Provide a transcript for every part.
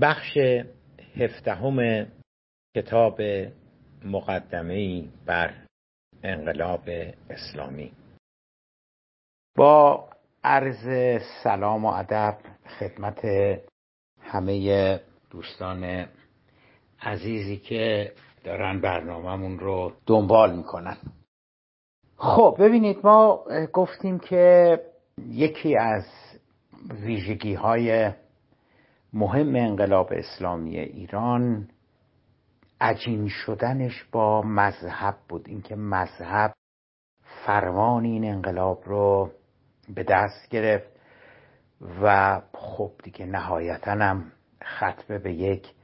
بخش هفدهم کتاب مقدمه بر انقلاب اسلامی. با عرض سلام و ادب خدمت همه دوستان عزیزی که دارن برنامهمون رو دنبال می‌کنن. خب ببینید ما گفتیم که یکی از ویژگی های مهم انقلاب اسلامی ایران عجین شدنش با مذهب بود. اینکه مذهب فرمان این انقلاب رو به دست گرفت و خب دیگه نهایتا هم ختمه به یک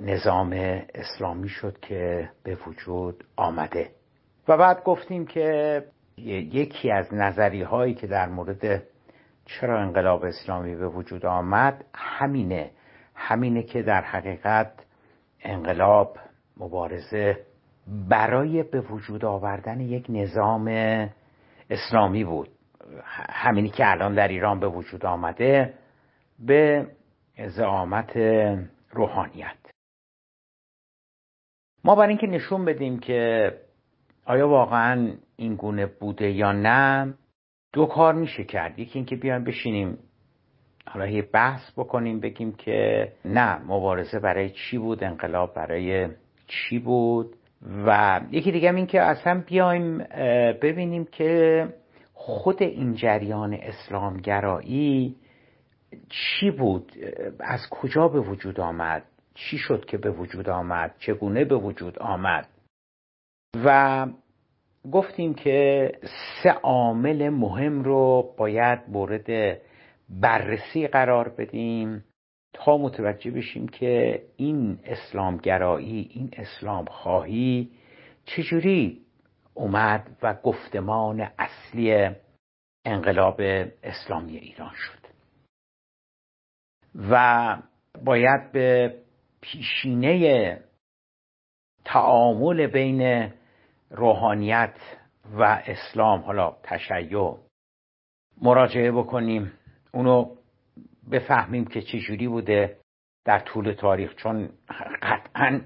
نظام اسلامی شد که به وجود آمده. و بعد گفتیم که یکی از نظری هایی که در مورد چرا انقلاب اسلامی به وجود آمد؟ همینه. همینه که در حقیقت انقلاب مبارزه برای به وجود آوردن یک نظام اسلامی بود. همینی که الان در ایران به وجود آمده به زعامت روحانیت. ما برای اینکه نشون بدیم که آیا واقعا این گونه بوده یا نه دو کار میشه کرد. یکی اینکه بیایم بشینیم حالا یه بحث بکنیم بگیم که نه مبارزه برای چی بود؟ انقلاب برای چی بود؟ و یکی دیگه این که اصلا بیایم ببینیم که خود این جریان اسلامگرایی چی بود؟ از کجا به وجود آمد؟ چی شد که به وجود آمد؟ چگونه به وجود آمد؟ و گفتیم که سه عامل مهم رو باید مورد بررسی قرار بدیم تا متوجه بشیم که این اسلامگرایی این اسلام خواهی چجوری اومد و گفتمان اصلی انقلاب اسلامی ایران شد. و باید به پیشینه تعامل بین روحانیت و اسلام حالا تشیع. مراجعه بکنیم. اونو بفهمیم که چجوری بوده در طول تاریخ. چون قطعا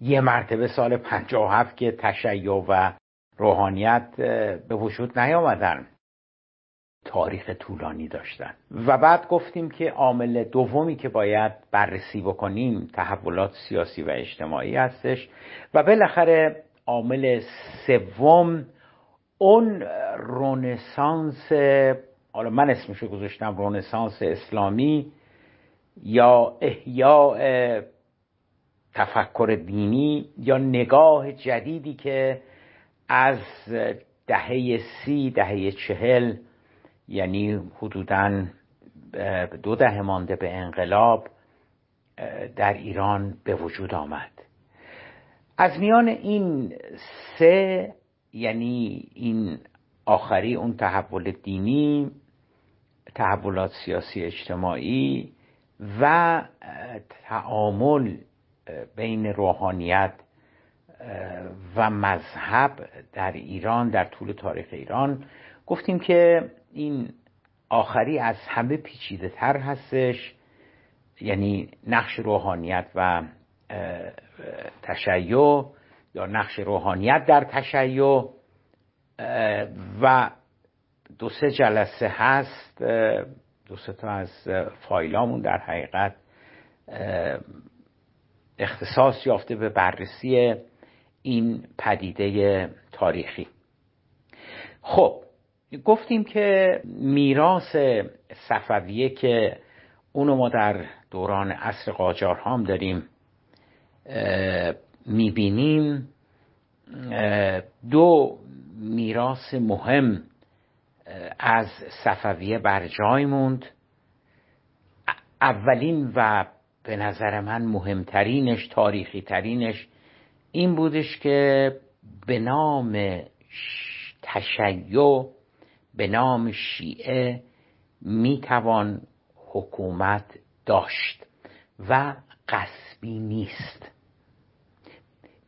یه مرتبه سال هفت که تشیع و روحانیت به وجود نیامدن. تاریخ طولانی داشتن. و بعد گفتیم که عامل دومی که باید بررسی بکنیم تحولات سیاسی و اجتماعی هستش. و بالاخره عامل سوم اون رونسانس حالا من اسمشو گذاشتم رونسانس اسلامی یا احیاء تفکر دینی یا نگاه جدیدی که از دهه سی دهه چهل یعنی حدودا دو دهه مانده به انقلاب در ایران به وجود آمد. از میان این سه یعنی این آخری اون تحول دینی تحولات سیاسی اجتماعی و تعامل بین روحانیت و مذهب در ایران در طول تاریخ ایران. گفتیم که این آخری از همه پیچیده تر هستش یعنی نقش روحانیت و تشیع یا نقش روحانیت در تشیع و دو سه جلسه هست دو سه تا از فایلامون در حقیقت اختصاص یافته به بررسی این پدیده تاریخی. خب گفتیم که میراث صفویه که اونو ما در دوران عصر قاجار هم داریم می‌بینیم دو میراث مهم از صفویه بر جای موند. اولین و به نظر من مهمترینش تاریخی ترینش این بودش که به نام تشیع به نام شیعه می‌توان حکومت داشت و قصبی نیست.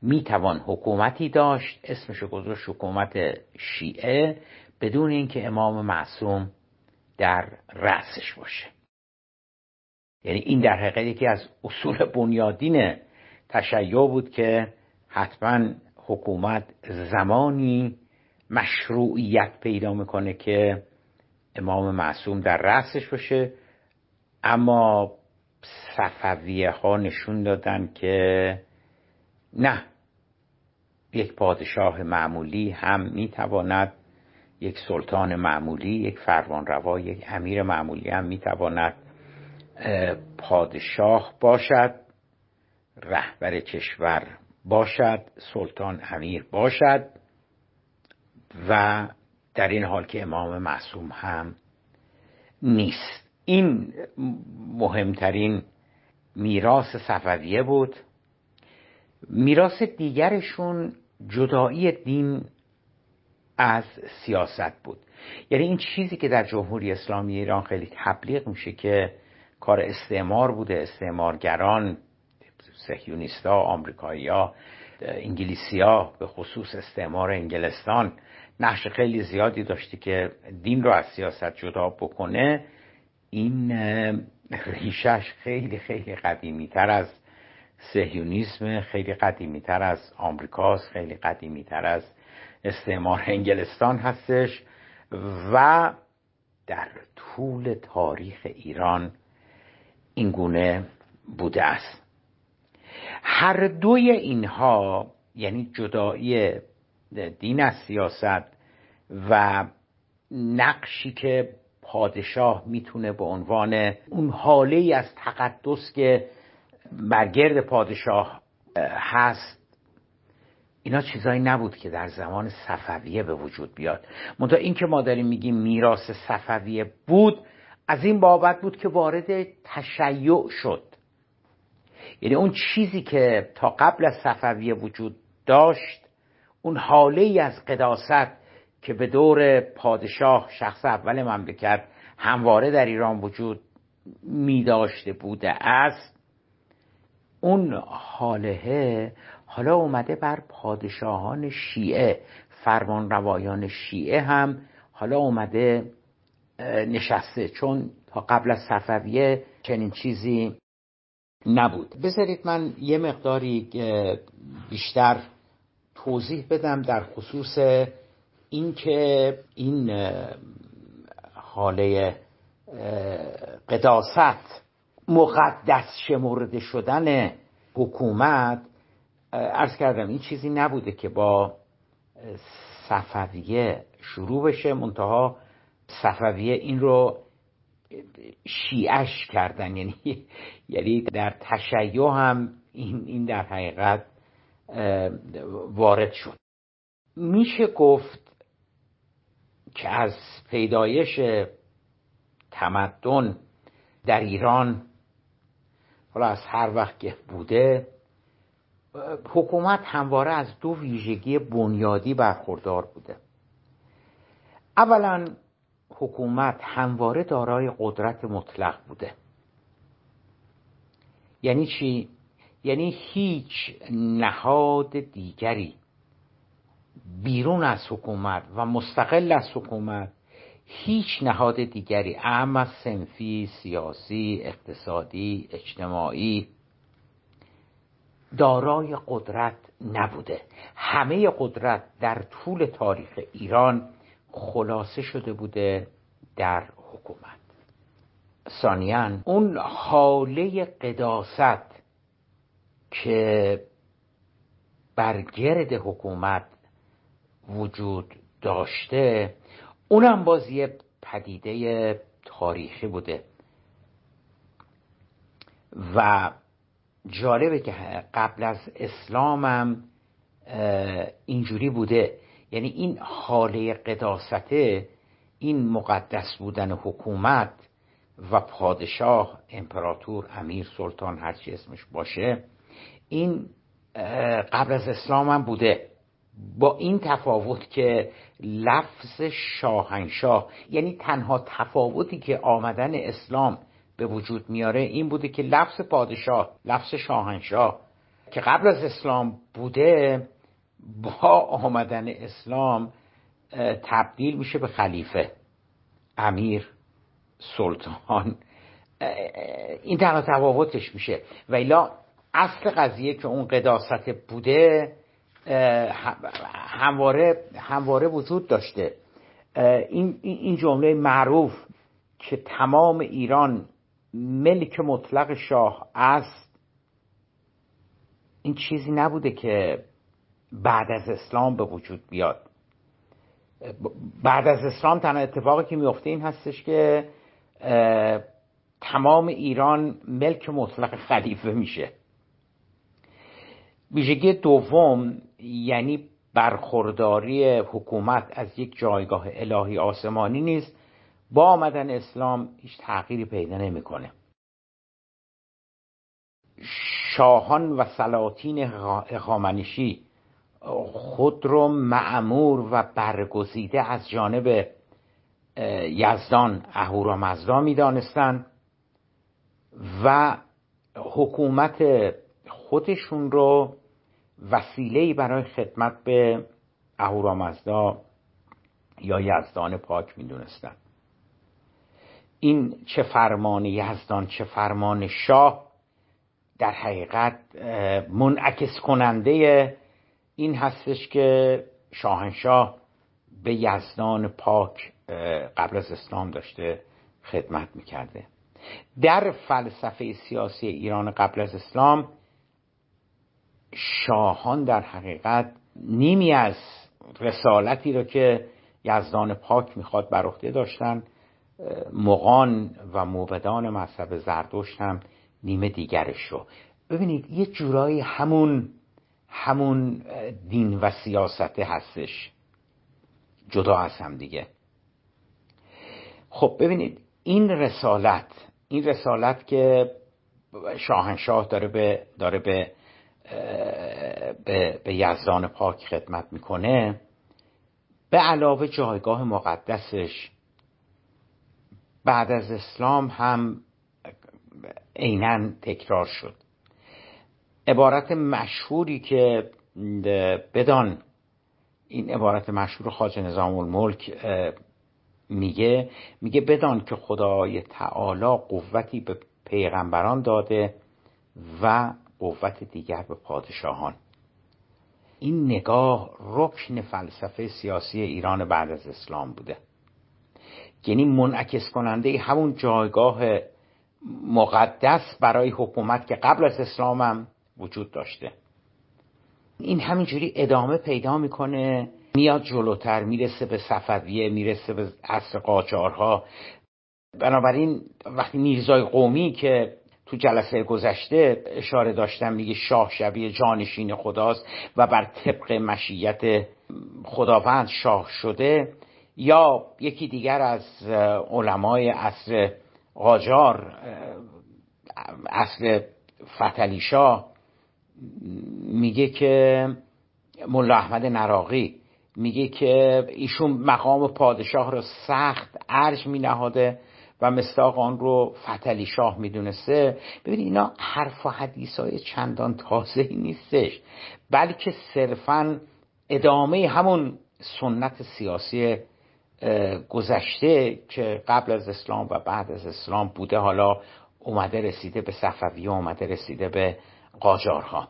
می‌توان حکومتی داشت. اسمشو گذاشت حکومت شیعه بدون اینکه امام معصوم در رأسش باشه. یعنی این در حقیقت یکی از اصول بنیادین تشیع بود که حتما حکومت زمانی مشروعیت پیدا می‌کنه که امام معصوم در رأسش باشه. اما صفویه ها نشون دادن که نه. یک پادشاه معمولی هم می‌تواند یک سلطان معمولی یک فرمانروا یک امیر معمولی هم می‌تواند پادشاه باشد رهبر کشور باشد سلطان امیر باشد و در این حال که امام معصوم هم نیست. این مهمترین میراث صفویه بود. میراث دیگرشون جدایی دین از سیاست بود. یعنی این چیزی که در جمهوری اسلامی ایران خیلی تبلیغ میشه که کار استعمار بوده استعمارگران سهیونیستا آمریکایی‌ها انگلیسیا به خصوص استعمار انگلستان نقش خیلی زیادی داشتی که دین رو از سیاست جدا بکنه. این ریشش خیلی خیلی قدیمی تر از سهیونیسم خیلی قدیمی تر از آمریکاست خیلی قدیمی تر از استعمار انگلستان هستش و در طول تاریخ ایران این گونه بوده است. هر دوی اینها یعنی جدایی دین از سیاست و نقشی که پادشاه می‌تونه به عنوان اون حاله ای از تقدس که برگرد پادشاه هست. اینا چیزایی نبود که در زمان صفویه به وجود بیاد. منتها این که ما داریم میگیم میراث صفویه بود از این بابت بود که وارد تشیع شد. یعنی اون چیزی که تا قبل از صفویه وجود داشت اون حاله ای از قداست که به دور پادشاه شخص اول مملکت همواره در ایران وجود می داشته بوده است. اون حاله حالا اومده بر پادشاهان شیعه فرمان روایان شیعه هم حالا اومده نشسته. چون تا قبل از صفویه چنین چیزی نبود. بذارید من یه مقداری بیشتر توضیح بدم در خصوص اینکه این حاله قداست مقدس شمرده شدن حکومت ارز کردم این چیزی نبوده که با صفویه شروع بشه منتها صفویه این رو شیعش کردن. یعنی یعنی در تشیع هم این, این در حقیقت وارد شد. میشه گفت که از پیدایش تمدن در ایران حالا از هر وقت که بوده حکومت همواره از دو ویژگی بنیادی برخوردار بوده. اولا حکومت همواره دارای قدرت مطلق بوده. یعنی چی؟ یعنی هیچ نهاد دیگری بیرون از حکومت و مستقل از حکومت هیچ نهاد دیگری اهم از سنفی سیاسی اقتصادی اجتماعی دارای قدرت نبوده. همه قدرت در طول تاریخ ایران خلاصه شده بوده در حکومت. ثانیا اون حاله قداست که بر گرد حکومت وجود داشته اونم باز یه پدیده تاریخی بوده. و جالبه که قبل از اسلامم اینجوری بوده. یعنی این حاله قداسته این مقدس بودن حکومت و پادشاه امپراتور امیر سلطان هرچی اسمش باشه این قبل از اسلام هم بوده. با این تفاوت که لفظ شاهنشاه یعنی تنها تفاوتی که آمدن اسلام به وجود میاره این بوده که لفظ پادشاه لفظ شاهنشاه که قبل از اسلام بوده با آمدن اسلام تبدیل میشه به خلیفه امیر سلطان. این تنها تفاوتش میشه. و اصل قضیه که اون قداست بوده همواره همواره وجود داشته. این این جمله معروف که تمام ایران ملک مطلق شاه است این چیزی نبوده که بعد از اسلام به وجود بیاد. بعد از اسلام تنها اتفاقی که میفته این هستش که تمام ایران ملک مطلق خلیفه میشه. ویژگی دوم یعنی برخورداری حکومت از یک جایگاه الهی آسمانی نیست. با آمدن اسلام هیچ تغییری پیدا نمی‌کنه. شاهان و سلاطین اخامنشی خود رو معمور و برگزیده از جانب یزدان اهورامزدا می‌دانستند و حکومت خودشون رو وسیله برای خدمت به اهورامزدا یا یزدان پاک می‌دونستن. این چه فرمان یزدان چه فرمان شاه در حقیقت منعکس کننده این هستش که شاهنشاه به یزدان پاک قبل از اسلام داشته خدمت می‌کرده. در فلسفه سیاسی ایران قبل از اسلام شاهان در حقیقت نیمی از رسالتی رو که یزدان پاک می‌خواد بر عهده داشتن مقان و موبدان مذهب زردشت هم نیمه دیگرش رو ببینید یه جورایی همون همون دین و سیاست هستش. جدا از هم دیگه. خب ببینید این رسالت این رسالت که شاهنشاه داره به داره به به, به یزدان پاک خدمت می‌کنه. به علاوه جایگاه مقدسش بعد از اسلام هم عینا تکرار شد. عبارت مشهوری که بدان این عبارت مشهور خاج نظام الملک میگه میگه بدان که خدای تعالی قوتی به پیغمبران داده و قوت دیگر به پادشاهان. این نگاه رکن فلسفه سیاسی ایران بعد از اسلام بوده. یعنی منعکس کننده همون جایگاه مقدس برای حکومت که قبل از اسلام هم وجود داشته. این همینجوری ادامه پیدا می‌کنه میاد جلوتر می‌رسه به صفویه می‌رسه به عصر قاجارها. بنابراین وقتی میرزای قومی که تو جلسه گذشته اشاره داشتم میگه شاه شبیه جانشین خداست و بر طبق مشیت خداوند شاه شده یا یکی دیگر از علمای عصر قاجار عصر فتلی شاه میگه که ملا احمد نراقی میگه که ایشون مقام پادشاه رو سخت ارج می نهاده و مستاق آن رو فتلی شاه می‌دونسته. ببینید اینا حرف و حدیث های چندان تازه نیستش بلکه صرفا ادامه همون سنت سیاسی گذشته که قبل از اسلام و بعد از اسلام بوده حالا اومده رسیده به صفویه اومده رسیده به قاجارها.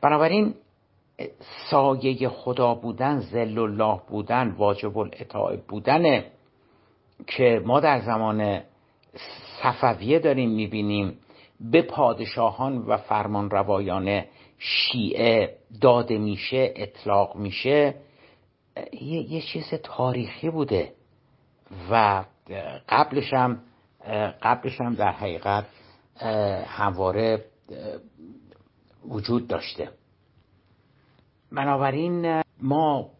بنابراین سایه خدا بودن زل الله بودن واجب الاطاعه بودن که ما در زمان صفویه داریم می‌بینیم به پادشاهان و فرمان روایان شیعه داده میشه اطلاق میشه. یه, یه چیز تاریخی بوده و قبلش هم قبلش هم در حقیقت همواره وجود داشته. بنابراین ما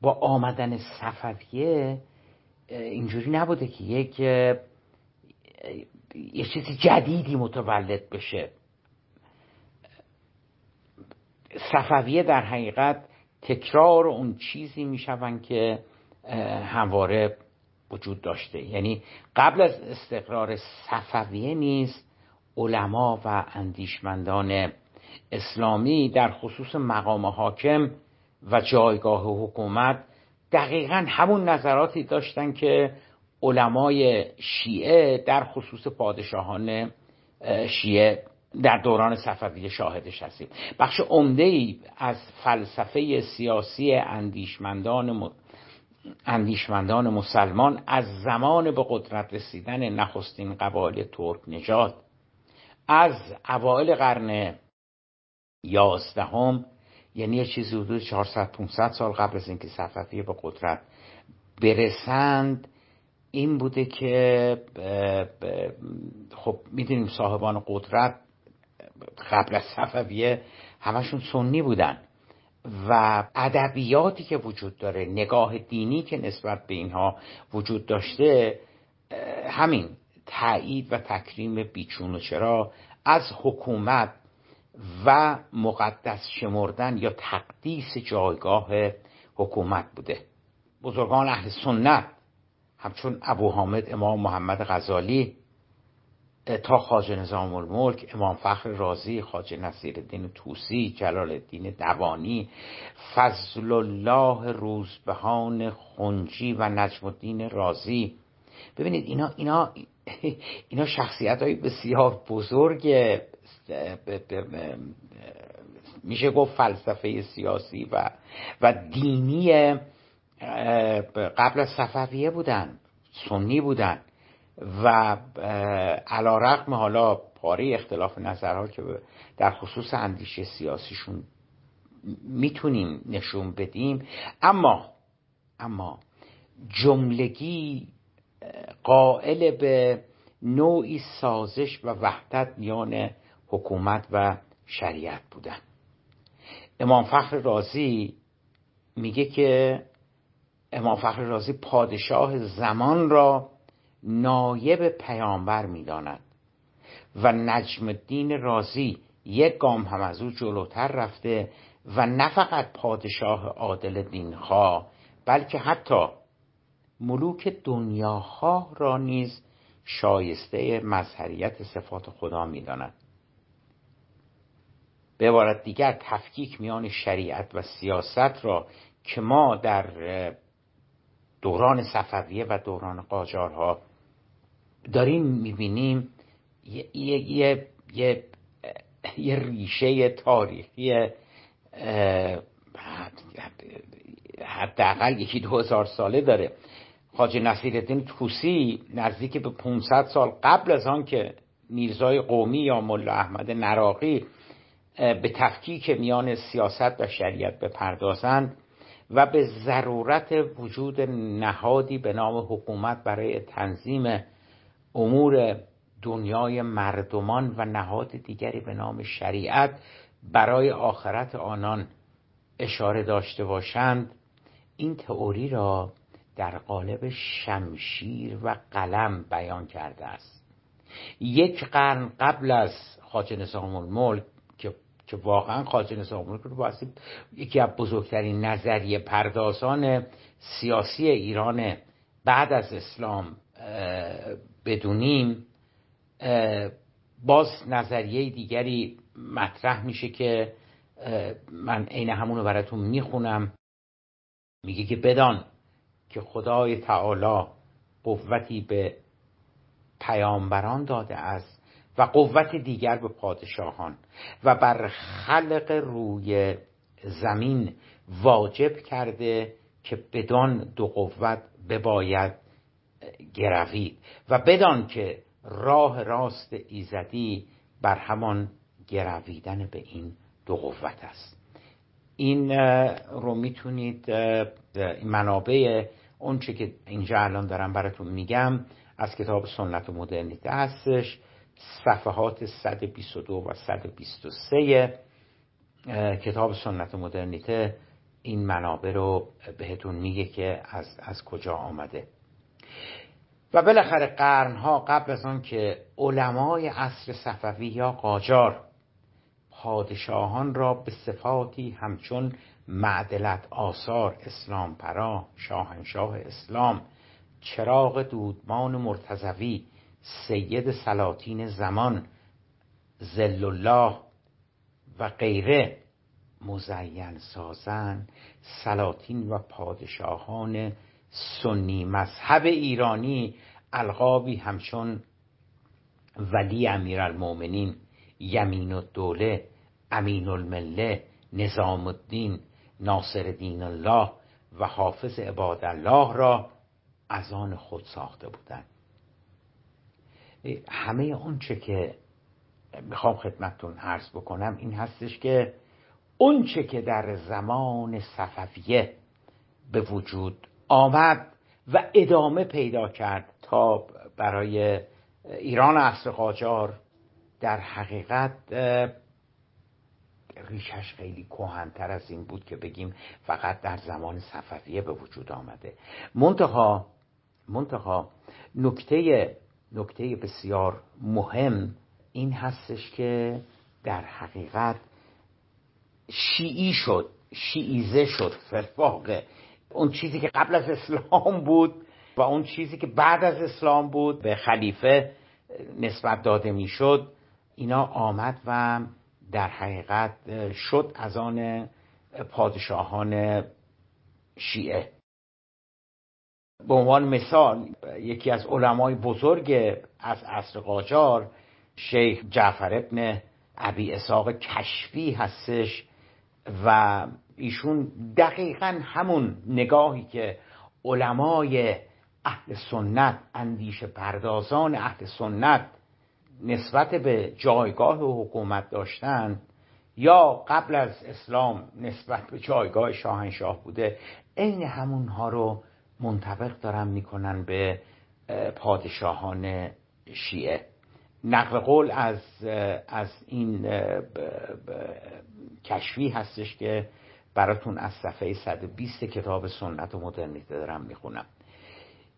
با آمدن صفویه اینجوری نبوده که یک یه چیزی جدیدی متولد بشه. صفویه در حقیقت تکرار اون چیزی میشون که همواره وجود داشته. یعنی قبل از استقرار صفویه نیست علما و اندیشمندان اسلامی در خصوص مقام حاکم و جایگاه حکومت دقیقا همون نظراتی داشتن که علمای شیعه در خصوص پادشاهان شیعه در دوران صفویه شاهدش هستیم. بخش عمده ای از فلسفه سیاسی اندیشمندان اندیشمندان مسلمان از زمان به قدرت رسیدن نخستین قبایل ترک نجات از اوایل قرن یازدهم یعنی یه چیزی حدود 400 500 سال قبل از اینکه صفویه به قدرت برسند این بوده که خب می‌دونیم صاحبان قدرت قبل از صفویه همشون سنی بودن و ادبیاتی که وجود داره نگاه دینی که نسبت به اینها وجود داشته همین تایید و تکریم بیچون و چرا از حکومت و مقدس شمردن یا تقدیس جایگاه حکومت بوده. بزرگان اهل سنت همچون ابو حامد امام محمد غزالی تا خاج نظام الملک امام فخر رازی خاج نصیر الدین توسی جلال الدین دوانی فضل الله روزبهان خنجی و نجم الدین رازی. ببینید اینا اینا اینا شخصیت های بسیار بزرگ میشه گفت فلسفه سیاسی و و دینی قبل از صفویه بودن سنی بودن. و علا رقم حالا پاره اختلاف نظرها که در خصوص اندیشه سیاسیشون می‌تونیم نشون بدیم. اما اما جملگی قائل به نوعی سازش و وحدت میان حکومت و شریعت بودن. امام فخر رازی میگه که امام فخر رازی پادشاه زمان را نایب پیامبر می‌داند و نجم الدین رازی یک گام هم از او جلوتر رفته و نه فقط پادشاه عادل دینخواه بلکه حتی ملوک دنیاها را نیز شایسته مظهریت صفات خدا می‌داند. به عبارت دیگر تفکیک میان شریعت و سیاست را که ما در دوران صفویه و دوران قاجارها داریم می‌بینیم یه, یه،, یه،, یه ریشه تاریخی حداقل یکی دو هزار ساله داره. خاج نصیرالدین توسی نزدیک به 500 سال قبل از آن که میرزای قومی یا ملا احمد نراقی به تفکیک میان سیاست و شریعت بپردازند و به ضرورت وجود نهادی به نام حکومت برای تنظیم امور دنیای مردمان و نهاد دیگری به نام شریعت برای آخرت آنان اشاره داشته باشند. این تئوری را در قالب شمشیر و قلم بیان کرده است. یک قرن قبل از خاج نظام الملک که واقعا خاج نظام رو بایستی یکی از بزرگترین نظریه پردازان سیاسی ایران بعد از اسلام بدونیم باز نظریه دیگری مطرح میشه که من عین همونو براتون می‌خونم. میگه که بدان که خدای تعالی قوتی به پیامبران داده است و قوت دیگر به پادشاهان و بر خلق روی زمین واجب کرده که بدان دو قوت بباید گروید و بدان که راه راست ایزدی بر همان گرویدن به این دو قوت است. این رو می‌تونید منابع اونچه که اینجا الان دارم براتون میگم از کتاب سنت و مدرنیته هستش. صفحات 122 و 123 کتاب سنت و مدرنیته این منابع رو بهتون میگه که از, از کجا آمده. و بالاخره قرنها قبل از آن که علمای عصر صفوی یا قاجار پادشاهان را به صفاتی همچون معدلت آثار اسلام پرا شاهنشاه اسلام چراغ دودمان مرتزوی سید سلاطین زمان زل الله و غیره مزین سازن سلاطین و پادشاهان سنی مذهب ایرانی القابی همچون ولی امیر المومنین یمین الدوله امین المله نظام الدین ناصر دین الله و حافظ عباد الله را از آن خود ساخته بودند. همه اون چه که می‌خوام خدمتتون عرض بکنم این هستش که اون چه که در زمان صفویه به وجود آمد و ادامه پیدا کرد تا برای ایران عصر قاجار در حقیقت ریشش خیلی کهنتر از این بود که بگیم فقط در زمان صفویه به وجود آمده. منتها منتها نکته نکته بسیار مهم این هستش که در حقیقت شیعی شد شیعیزه شد فرواقه اون چیزی که قبل از اسلام بود و اون چیزی که بعد از اسلام بود به خلیفه نسبت داده می‌شد اینا آمد و در حقیقت شد از آن پادشاهان شیعه. به عنوان مثال یکی از علمای بزرگ از عصر قاجار شیخ جعفر ابن ابی اساق کشفی هستش و ایشون دقیقا همون نگاهی که علمای اهل سنت اندیشه پردازان اهل سنت نسبت به جایگاه و حکومت داشتن یا قبل از اسلام نسبت به جایگاه شاهنشاه بوده عین همونها رو منطبق دارن می‌کنن به پادشاهان شیعه. نقل قول از از این کشفی هستش که براتون از صفحه 120 کتاب سنت و مدرنیته دارم می‌خونم.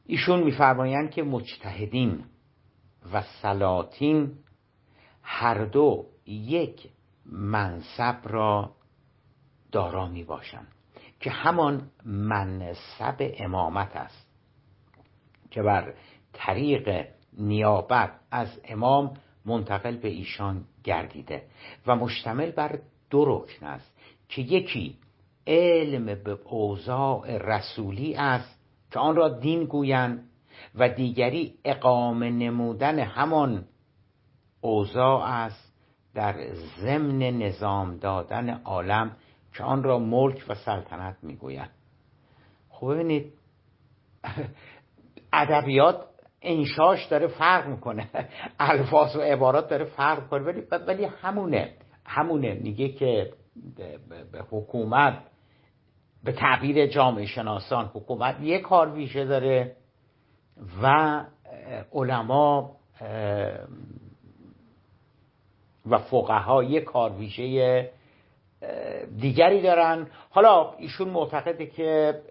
ایشون میفرمایند که مجتهدین و سلاطین هر دو یک منصب را دارا می باشند. که همان منصب امامت است که بر طریق نیابت از امام منتقل به ایشان گردیده و مشتمل بر دو رکن است که یکی علم به اوضاع رسولی است که آن را دین گویند و دیگری اقامه نمودن همان اوضاع است در ضمن نظام دادن عالم که آن را ملک و سلطنت می‌گویند خب ببینید ادبیات انشاش داره فرق می‌کنه الفاظ و عبارات داره فرق می‌کنه ولی ولی همونه همونه میگه که به حکومت به تعبیر جامعه شناسان حکومت یک کار ویژه داره و علما و فقها یک کار ویژه دیگری دارن. حالا ایشون معتقده که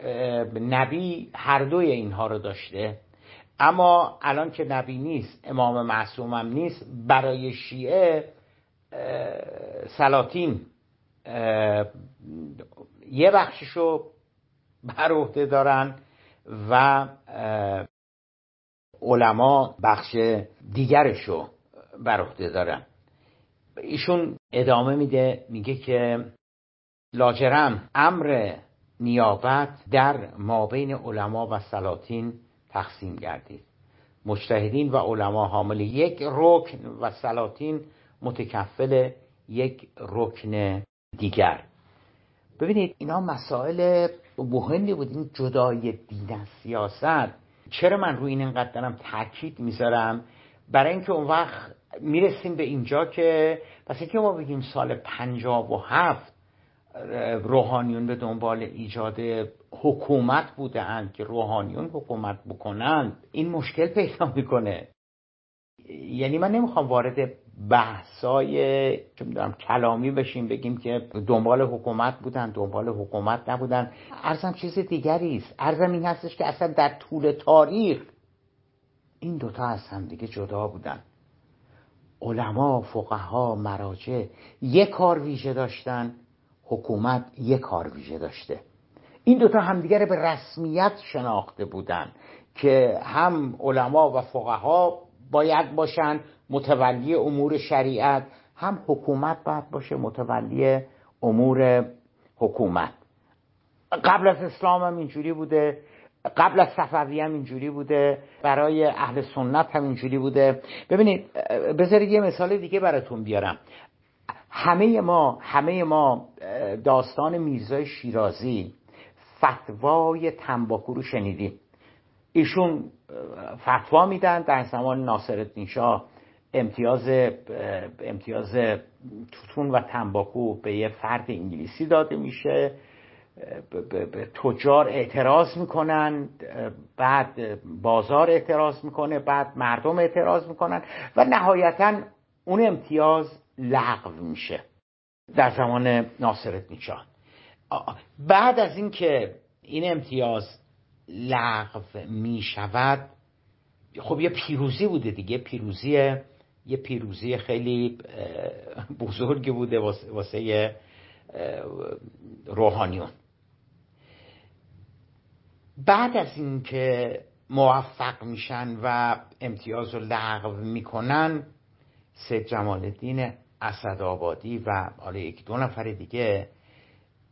نبی هر دوی اینها رو داشته. اما الان که نبی نیست امام معصومم نیست برای شیعه سلاطین یه بخششو بر عهده دارن و علما بخش دیگرشو بر عهده دارن. ایشون ادامه میده میگه که لاجرم امر نیابت در مابین علما و سلاطین تقسیم گردید. مجتهدین و علما حامل یک رکن و سلاطین متکفل یک رکن دیگر. ببینید اینا مسائل مهمی بود. این جدای دین از سیاست. چرا من روی این اینقدر دارم تاکید می‌ذارم؟ برای اینکه اون وقت می‌رسیم به اینجا که پس اینکه ما بگیم سال پنجاب و هفت روحانیون به دنبال ایجاد حکومت بودند که روحانیون حکومت بکنند این مشکل پیدا می‌کنه. یعنی من نمی‌خوام وارد بحثای چه کلامی بشیم بگیم که دنبال حکومت بودن دنبال حکومت نبودن. ارزم چیز دیگری است. ارزم این هستش که اصلا در طول تاریخ این دوتا از هم دیگه جدا بودن. علما فقها مراجع یک کار ویژه داشتن حکومت یک کار ویژه داشته. این دوتا همدیگر به رسمیت شناخته بودن که هم علما و فقها باید باشن متولی امور شریعت هم حکومت باید باشه متولی امور حکومت. قبل از اسلام هم اینجوری بوده قبل از صفوی هم اینجوری بوده برای اهل سنت هم اینجوری بوده. ببینید بذارید یه مثال دیگه براتون بیارم. همه ما همه ما داستان میرزای شیرازی فتوای تنباکو رو شنیدیم. ایشون فتوا میدن در زمان ناصرالدین شاه امتیاز امتیاز توتون و تنباکو به یه فرد انگلیسی داده میشه. به تجار اعتراض می‌کنن بعد بازار اعتراض می‌کنه بعد مردم اعتراض می‌کنن و نهایتا اون امتیاز لغو میشه در زمان ناصرالدین شاه. بعد از اینکه این امتیاز لغو می‌شود خب یه پیروزی بوده دیگه. پیروزی یه پیروزی خیلی بزرگی بوده واسه روحانیون. بعد از اینکه موفق میشن و امتیاز رو لغو می‌کنن سید جمال الدین اسدآبادی و حالا یک دو نفر دیگه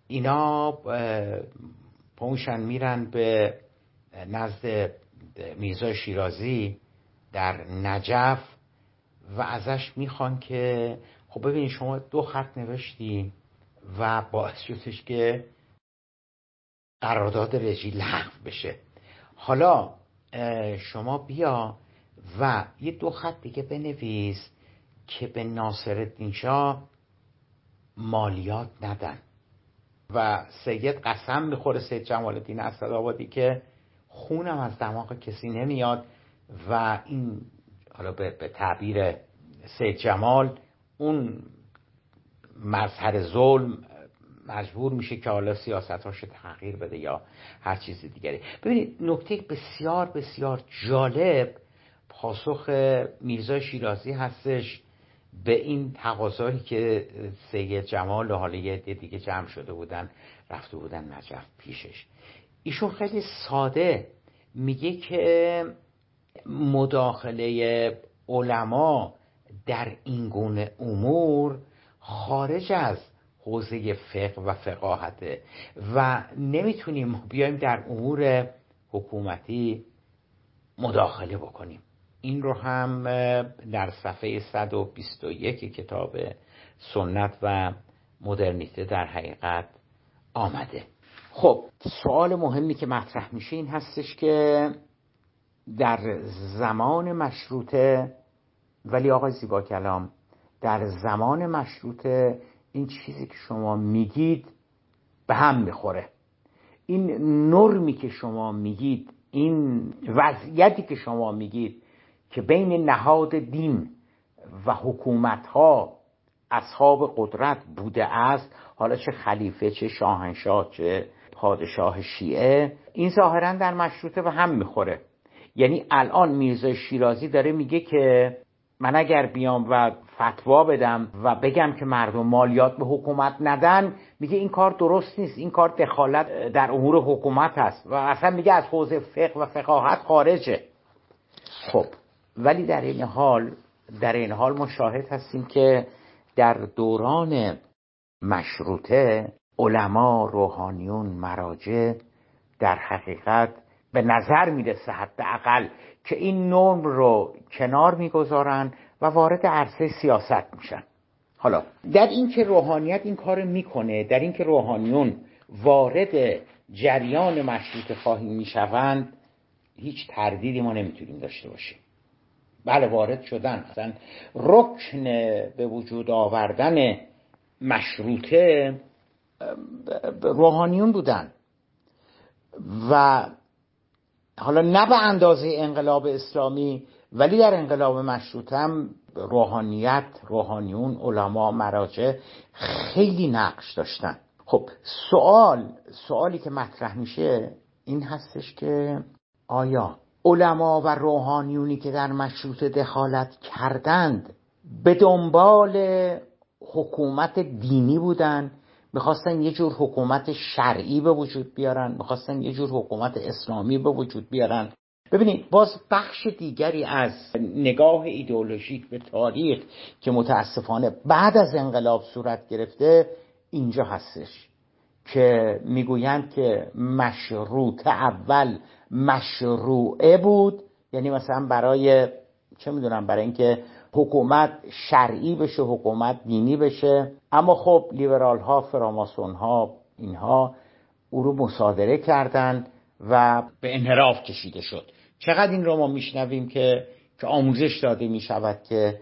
اینا پونشن میرن به نزد میرزا شیرازی در نجف و ازش می‌خوان که خب ببینید شما دو خط نوشتی و باعث شدش که قرارداد رژی لغو بشه. حالا شما بیا و یه دو خط دیگه بنویس که به ناصر شاه مالیات ندن. و سید قسم می‌خوره سید جمال الدین اسدآبادی که خونم از دماغ کسی نمیاد و این حالا به, به تعبیر سید جمال اون مظهر ظلم مجبور میشه که حالا سیاستاش تغییر بده یا هر چیز دیگری. ببینید نکته بسیار بسیار جالب پاسخ میرزا شیرازی هستش به این تقاضایی که سید جمال و حالا یه دیگه جمع شده بودن رفته بودن نجف پیشش. ایشون خیلی ساده میگه که مداخله علما در این گونه امور خارج از حوزه فقه و فقاهته. و نمی‌تونیم بیایم در امور حکومتی مداخله بکنیم. این رو هم در صفحه 121 کتاب سنت و مدرنیته در حقیقت آمده. خب سوال مهمی که مطرح میشه این هستش که در زمان مشروطه ولی آقای زیبا کلام در زمان مشروطه این چیزی که شما میگید به هم می‌خوره. این نرمی که شما میگید این وضعیتی که شما میگید که بین نهاد دین و حکومت ها اصحاب قدرت بوده است حالا چه خلیفه چه شاهنشاه چه پادشاه شیعه این ظاهرا در مشروطه به هم می‌خوره. یعنی الان میرزا شیرازی داره میگه که من اگر بیام و فتوا بدم و بگم که مردم مالیات به حکومت ندن میگه این کار درست نیست این کار دخالت در امور حکومت هست و اصلا میگه از حوزه فقه و فقاهت خارجه. خب ولی در این حال در این حال ما شاهد هستیم که در دوران مشروطه علما روحانیون مراجع در حقیقت به نظر می‌رسه حداقل که این نرم رو کنار می‌گذارن و وارد عرصه سیاست میشن. حالا در اینکه روحانیت این کار می‌کنه در اینکه روحانیون وارد جریان مشروط خواهی می‌شوند هیچ تردیدی ما نمی‌تونیم داشته باشیم. بله وارد شدن. اصلا رکن به وجود آوردن مشروطه روحانیون بودن. و حالا نه به اندازه انقلاب اسلامی ولی در انقلاب مشروطه روحانیت روحانیون علما مراجع خیلی نقش داشتن. خب سوال سوالی که مطرح میشه این هستش که آیا علما و روحانیونی که در مشروط دخالت کردند به دنبال حکومت دینی بودن؟ می‌خواستن یه جور حکومت شرعی به وجود بیارن می‌خواستن یه جور حکومت اسلامی به وجود بیارن. ببینید باز بخش دیگری از نگاه ایدئولوژیک به تاریخ که متاسفانه بعد از انقلاب صورت گرفته اینجا هستش که می‌گویند که مشروط اول مشروعه بود یعنی مثلا برای چه می‌دونم برای اینکه حکومت شرعی بشه حکومت دینی بشه. اما خب لیبرال ها فراماسون ها اینها او رو مصادره کردند و به انحراف کشیده شد. چقدر این رو ما میشنویم که که آموزش داده می شود که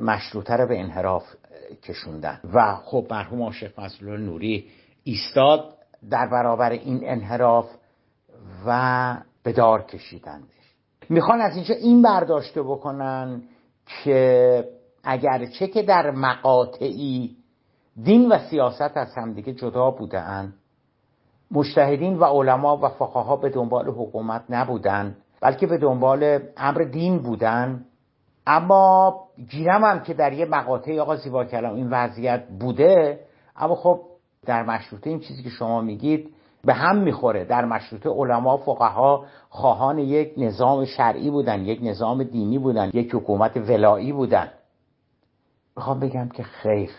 مشروطه رو به انحراف کشوندن. و خب مرحوم عاشق مسئول نوری ایستاد در برابر این انحراف و به دار کشیدندش. می‌خوان از اینجا این برداشته بکنن که اگرچه که در مقاطعی دین و سیاست از همدیگه جدا بودن مشتهدین و علما و فقها به دنبال حکومت نبودن بلکه به دنبال امر دین بودن. اما گیرم هم که در یه مقاطعی آقا زیبا کلام این وضعیت بوده اما خب در مشروطه این چیزی که شما میگید به هم می‌خوره. در مشروطه علما فقها خواهان یک نظام شرعی بودن یک نظام دینی بودن یک حکومت ولایی بودن. می‌خوام بگم که خیر.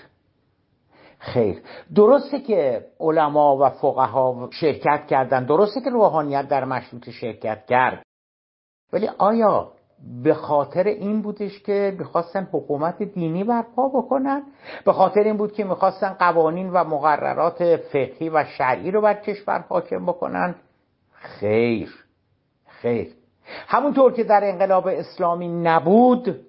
خیر. درسته که علما و فقها شرکت کردن درسته که روحانیت در مشروطه شرکت کرد. ولی آیا به خاطر این بودش که می‌خواستن حکومت دینی برپا بکنن. به خاطر این بود که می‌خواستن قوانین و مقررات فقهی و شرعی رو بر کشور حاکم بکنن. خیر. خیر. همونطور که در انقلاب اسلامی نبود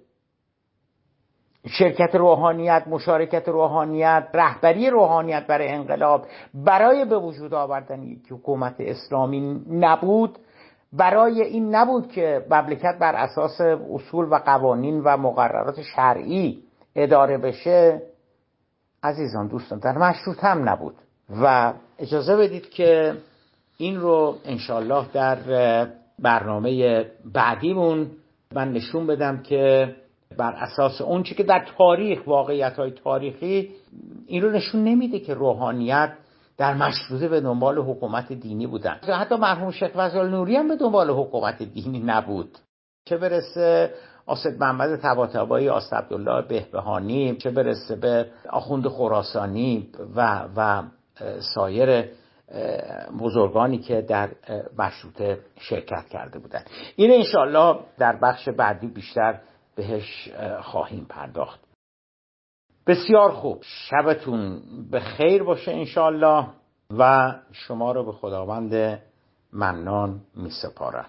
شرکت روحانیت مشارکت روحانیت رهبری روحانیت برای انقلاب برای به وجود آوردن یک حکومت اسلامی نبود. برای این نبود که مملکت بر اساس اصول و قوانین و مقررات شرعی اداره بشه. عزیزان دوستان در مشروط هم نبود. و اجازه بدید که این رو انشالله در برنامه بعدیمون من نشون بدم که بر اساس اونچه که در تاریخ واقعیت های تاریخی این رو نشون نمیده که روحانیت در مشروطه به دنبال حکومت دینی بودن. حتی مرحوم شیخ وزال نوری هم به دنبال حکومت دینی نبود. چه برسه آسد محمد تباتبایی آسد عبدالله بهبهانی چه برسه به آخوند خراسانی و و سایر بزرگانی که در مشروطه شرکت کرده بودند این انشالله در بخش بعدی بیشتر بهش خواهیم پرداخت. بسیار خوب. شبتون به خیر باشه انشالله و شما رو به خداوند منان می سپارم